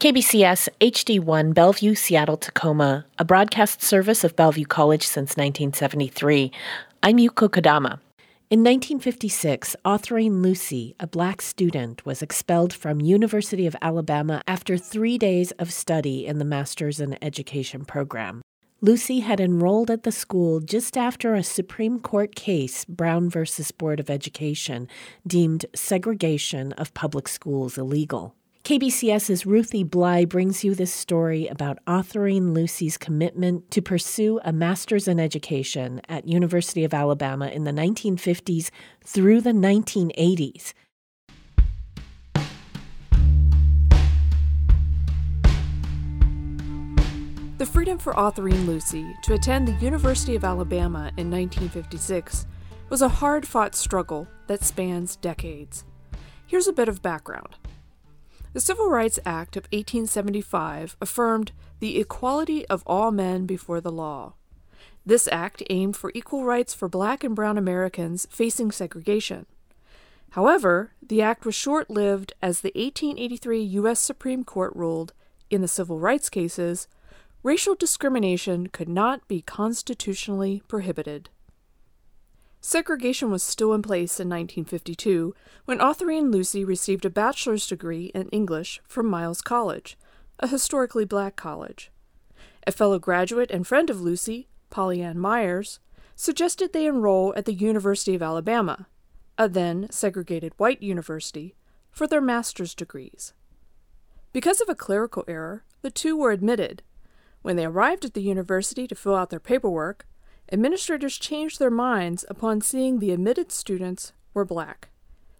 KBCS HD1 Bellevue, Seattle, Tacoma, a broadcast service of Bellevue College since 1973. I'm Yuko Kodama. In 1956, Autherine Lucy, a black student, was expelled from University of Alabama after three days of study in the Master's in Education program. Lucy had enrolled at the school just after a Supreme Court case, Brown v. Board of Education, deemed segregation of public schools illegal. KBCS's Ruthie Bly brings you this story about Autherine Lucy's commitment to pursue a master's in education at University of Alabama in the 1950s through the 1980s. The freedom for Autherine Lucy to attend the University of Alabama in 1956 was a hard fought struggle that spans decades. Here's a bit of background. The Civil Rights Act of 1875 affirmed the equality of all men before the law. This act aimed for equal rights for black and brown Americans facing segregation. However, the act was short lived as the 1883 U.S. Supreme Court ruled, in the civil rights cases, racial discrimination could not be constitutionally prohibited. Segregation was still in place in 1952 when Autherine Lucy received a bachelor's degree in English from Miles College, a historically black college. A fellow graduate and friend of Lucy, Polly Ann Myers, suggested they enroll at the University of Alabama, a then segregated white university, for their master's degrees. Because of a clerical error, the two were admitted, when they arrived at the university to fill out their paperwork, administrators changed their minds upon seeing the admitted students were black.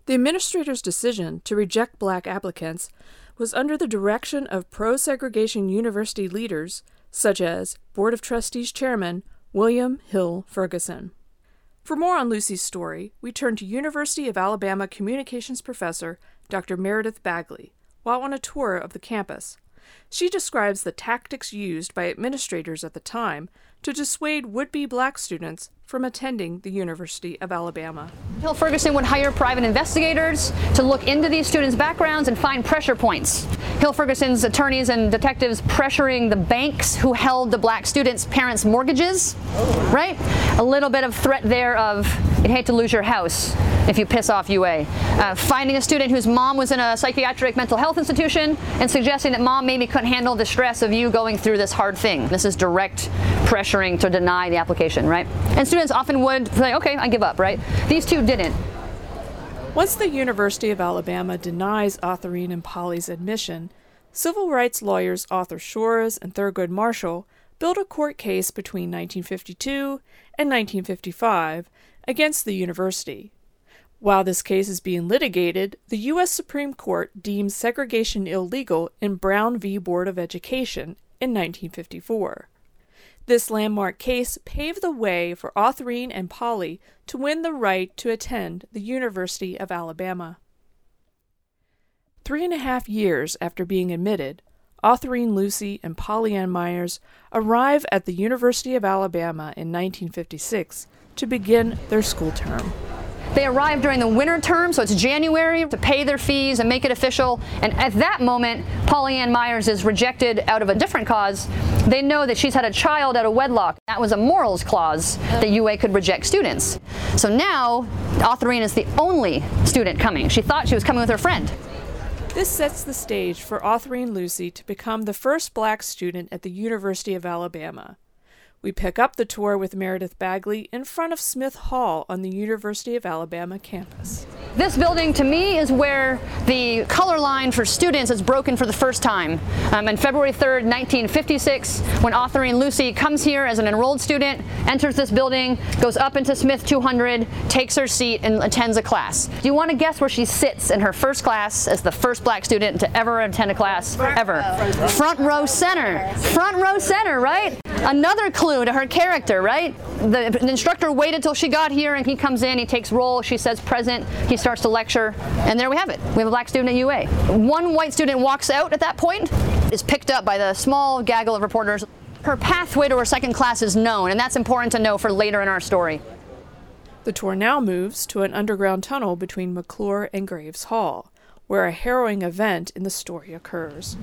The administrators' decision to reject black applicants was under the direction of pro segregation university leaders such as Board of Trustees Chairman William Hill Ferguson. For more on Lucy's story, we turn to University of Alabama communications professor Dr. Meredith Bagley while on a tour of the campus. She describes the tactics used by administrators at the time to dissuade would be black students from attending the University of Alabama. Hill Ferguson would hire private investigators to look into these students' backgrounds and find pressure points. Hill Ferguson's attorneys and detectives pressuring the banks who held the black students' parents' mortgages, right? A little bit of threat there of you'd hate to lose your house if you piss off UA. Uh, finding a student whose mom was in a psychiatric mental health institution and suggesting that mom maybe couldn't handle the stress of you going through this hard thing. This is direct pressuring to deny the application, right? And students often would say, okay, I give up, right? These two didn't. Once the University of Alabama denies Autherine and Polly's admission, civil rights lawyers Arthur Shores and Thurgood Marshall built a court case between 1952 and 1955 against the university. While this case is being litigated, the U.S. Supreme Court deemed segregation illegal in Brown v. Board of Education in 1954. This landmark case paved the way for Autherine and Polly to win the right to attend the University of Alabama. Three and a half years after being admitted, Autherine Lucy and Polly Ann Myers arrive at the University of Alabama in 1956 to begin their school term. They arrive during the winter term, so it's January, to pay their fees and make it official. And at that moment, Polly Ann Myers is rejected out of a different cause. They know that she's had a child out of wedlock. That was a morals clause that UA could reject students. So now, Autherine is the only student coming. She thought she was coming with her friend. This sets the stage for Autherine Lucy to become the first black student at the University of Alabama. We pick up the tour with Meredith Bagley in front of Smith Hall on the University of Alabama campus. This building, to me, is where the color line for students is broken for the first time. Um, on February 3rd, 1956, when Autherine Lucy comes here as an enrolled student, enters this building, goes up into Smith 200, takes her seat, and attends a class. Do you want to guess where she sits in her first class as the first black student to ever attend a class? Ever. Front row center. Front row center, right? Another clue to her character, right? The, the instructor waited till she got here and he comes in, he takes roll, she says present, he starts to lecture, and there we have it. We have a black student at UA. One white student walks out at that point, is picked up by the small gaggle of reporters. Her pathway to her second class is known, and that's important to know for later in our story. The tour now moves to an underground tunnel between McClure and Graves Hall where a harrowing event in the story occurs.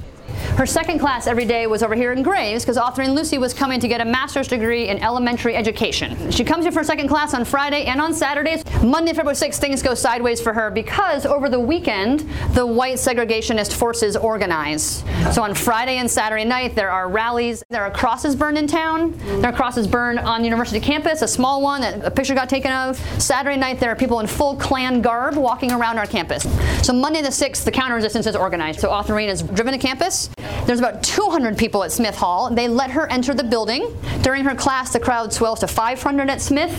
Her second class every day was over here in Graves because Autherine Lucy was coming to get a master's degree in elementary education. She comes here for second class on Friday and on Saturdays. Monday, February 6th, things go sideways for her because over the weekend, the white segregationist forces organize. So on Friday and Saturday night, there are rallies. There are crosses burned in town. There are crosses burned on university campus, a small one that a picture got taken of. Saturday night, there are people in full Klan garb walking around our campus. So Monday the 6th, the counter resistance is organized. So Autherine is driven to campus. There's about 200 people at Smith Hall. They let her enter the building. During her class, the crowd swells to 500 at Smith,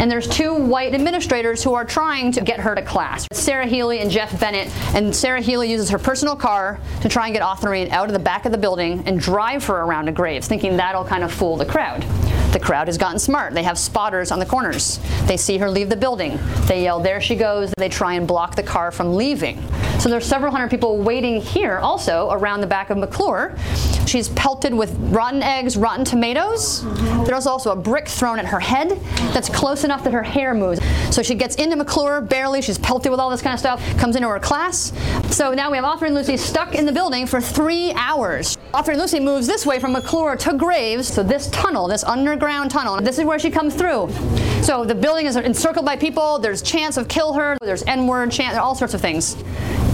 and there's two white administrators who are trying to get her to class. Sarah Healy and Jeff Bennett, and Sarah Healy uses her personal car to try and get Autherine out of the back of the building and drive her around to Graves, thinking that'll kind of fool the crowd. The crowd has gotten smart. They have spotters on the corners. They see her leave the building. They yell, There she goes. They try and block the car from leaving. So there's several hundred people waiting here also around the back of McClure. She's pelted with rotten eggs, rotten tomatoes. There's also a brick thrown at her head that's close enough that her hair moves. So she gets into McClure barely. She's pelted with all this kind of stuff, comes into her class. So now we have Autherine Lucy stuck in the building for three hours. Autherine Lucy moves this way from McClure to Graves. So this tunnel, this underground tunnel, this is where she comes through. So the building is encircled by people. There's chance of kill her. There's N-word chance, all sorts of things.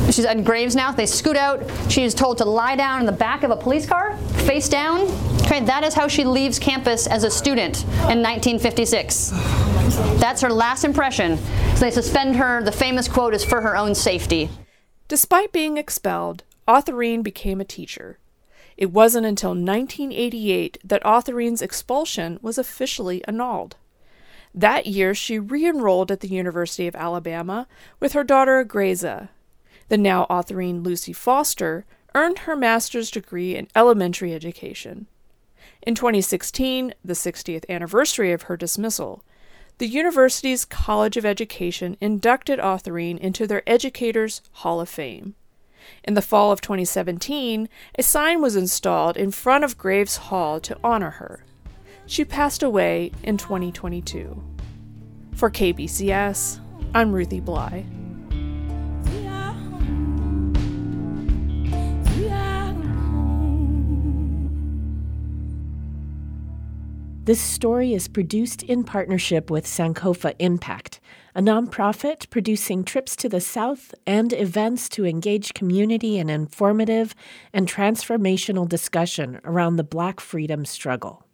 She's at Graves now. They scoot out. She is told to lie down in the back of a police car, face down. Okay, that is how she leaves campus as a student in 1956. That's her last impression. So they suspend her. The famous quote is for her own safety. Despite being expelled, Autherine became a teacher. It wasn't until 1988 that Autherine's expulsion was officially annulled. That year, she re enrolled at the University of Alabama with her daughter Grazia. The now Autherine Lucy Foster earned her master's degree in elementary education. In 2016, the 60th anniversary of her dismissal, the university's College of Education inducted Autherine into their Educators Hall of Fame. In the fall of 2017, a sign was installed in front of Graves Hall to honor her. She passed away in 2022. For KBCS, I'm Ruthie Bly. This story is produced in partnership with Sankofa Impact, a nonprofit producing trips to the South and events to engage community in informative and transformational discussion around the Black freedom struggle.